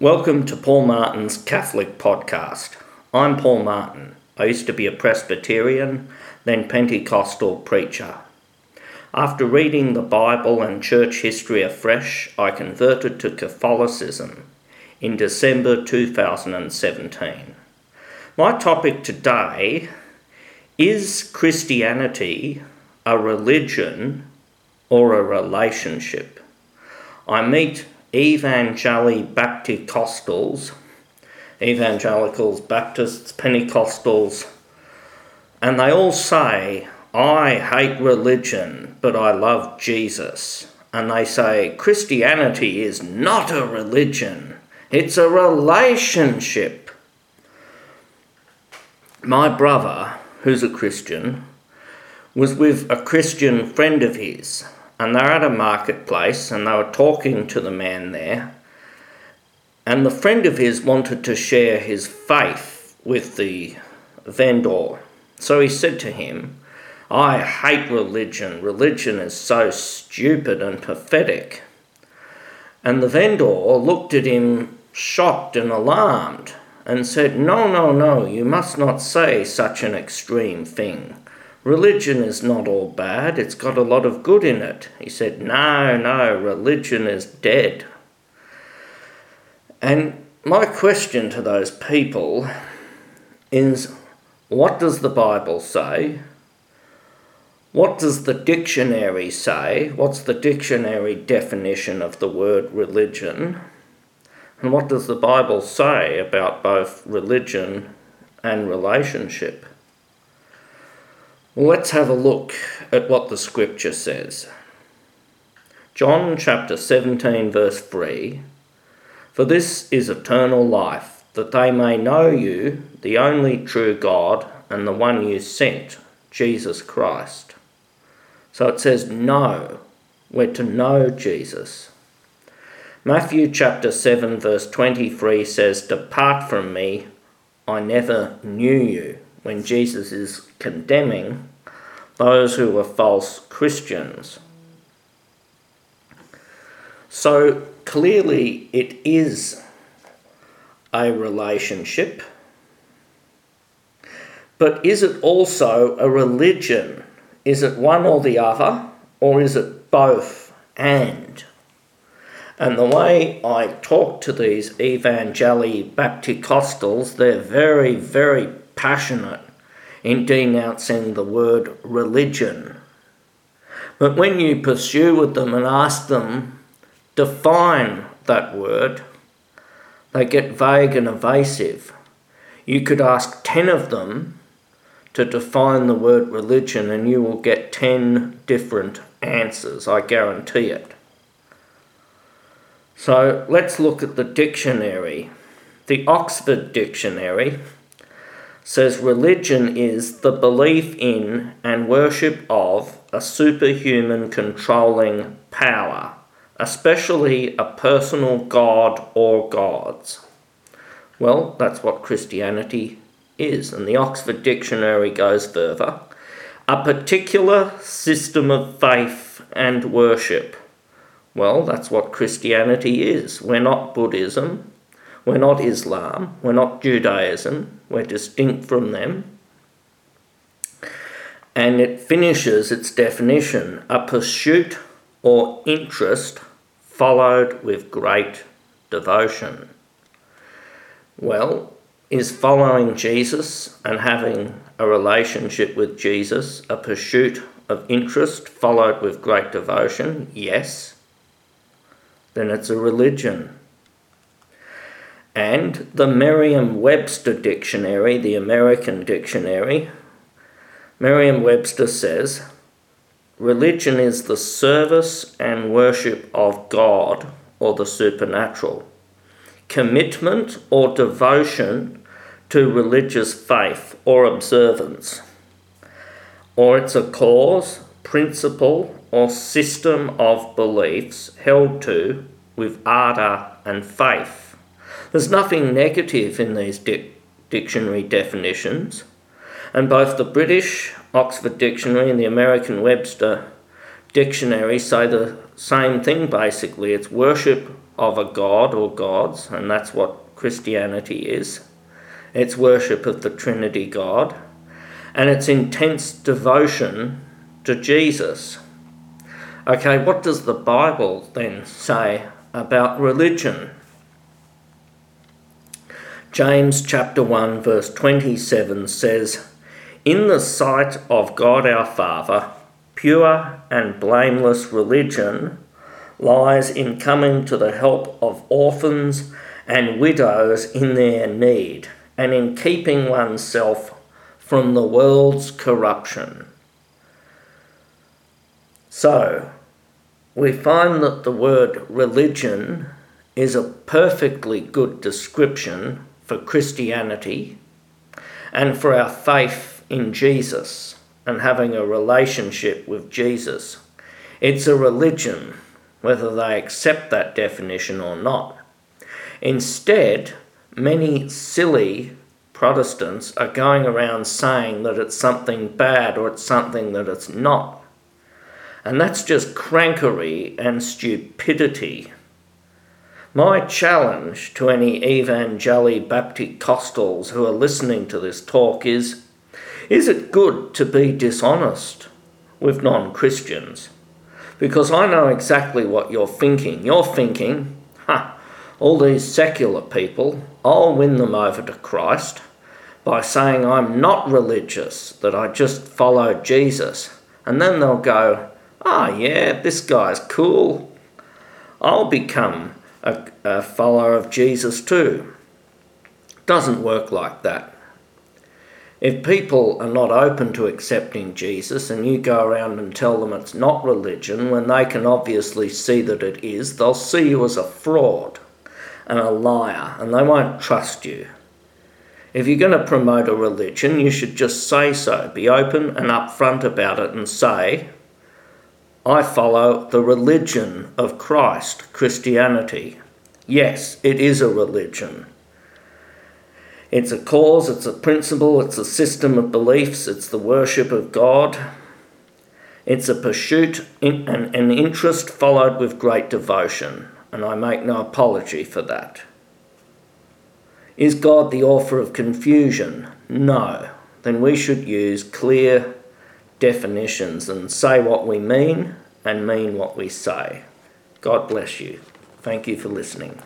Welcome to Paul Martin's Catholic Podcast. I'm Paul Martin. I used to be a Presbyterian, then Pentecostal preacher. After reading the Bible and church history afresh, I converted to Catholicism in December 2017. My topic today is Christianity a religion or a relationship? I meet Evangeli Bapticostals, evangelicals, Baptists, Pentecostals, and they all say, I hate religion, but I love Jesus. And they say, Christianity is not a religion, it's a relationship. My brother, who's a Christian, was with a Christian friend of his and they're at a marketplace and they were talking to the man there. And the friend of his wanted to share his faith with the vendor. So he said to him, I hate religion. Religion is so stupid and pathetic. And the vendor looked at him shocked and alarmed and said, No, no, no, you must not say such an extreme thing. Religion is not all bad, it's got a lot of good in it. He said, No, no, religion is dead. And my question to those people is what does the Bible say? What does the dictionary say? What's the dictionary definition of the word religion? And what does the Bible say about both religion and relationship? Let's have a look at what the scripture says. John chapter 17, verse 3 For this is eternal life, that they may know you, the only true God, and the one you sent, Jesus Christ. So it says, know. We're to know Jesus. Matthew chapter 7, verse 23 says, Depart from me, I never knew you when Jesus is condemning those who were false Christians. So clearly, it is a relationship, but is it also a religion? Is it one or the other, or is it both and? And the way I talk to these Evangeli Bapticostals, they're very, very passionate in denouncing the word religion. But when you pursue with them and ask them, define that word, they get vague and evasive. You could ask 10 of them to define the word religion, and you will get 10 different answers, I guarantee it. So let's look at the dictionary. The Oxford Dictionary says religion is the belief in and worship of a superhuman controlling power, especially a personal god or gods. Well, that's what Christianity is, and the Oxford Dictionary goes further. A particular system of faith and worship. Well, that's what Christianity is. We're not Buddhism, we're not Islam, we're not Judaism, we're distinct from them. And it finishes its definition a pursuit or interest followed with great devotion. Well, is following Jesus and having a relationship with Jesus a pursuit of interest followed with great devotion? Yes. Then it's a religion and the Merriam Webster Dictionary, the American dictionary, Merriam Webster says religion is the service and worship of God or the supernatural, commitment or devotion to religious faith or observance, or it's a cause, principle, or system of beliefs held to with ardour and faith there's nothing negative in these di- dictionary definitions, and both the British Oxford Dictionary and the American Webster Dictionary say the same thing basically it's worship of a god or gods, and that's what Christianity is. It's worship of the Trinity God, and it's intense devotion to Jesus. Okay, what does the Bible then say about religion? James chapter 1 verse 27 says, In the sight of God our Father, pure and blameless religion lies in coming to the help of orphans and widows in their need, and in keeping oneself from the world's corruption. So, we find that the word religion is a perfectly good description for Christianity and for our faith in Jesus and having a relationship with Jesus. It's a religion, whether they accept that definition or not. Instead, many silly Protestants are going around saying that it's something bad or it's something that it's not. And that's just crankery and stupidity. My challenge to any Evangeli Bapticostals who are listening to this talk is Is it good to be dishonest with non Christians? Because I know exactly what you're thinking. You're thinking, ha, all these secular people, I'll win them over to Christ by saying I'm not religious, that I just follow Jesus. And then they'll go, ah, oh, yeah, this guy's cool. I'll become a, a follower of Jesus too. Doesn't work like that. If people are not open to accepting Jesus and you go around and tell them it's not religion when they can obviously see that it is, they'll see you as a fraud and a liar and they won't trust you. If you're going to promote a religion, you should just say so. Be open and upfront about it and say, I follow the religion of Christ, Christianity. Yes, it is a religion. It's a cause, it's a principle, it's a system of beliefs, it's the worship of God. It's a pursuit and an interest followed with great devotion, and I make no apology for that. Is God the author of confusion? No. Then we should use clear definitions and say what we mean and mean what we say. God bless you. Thank you for listening.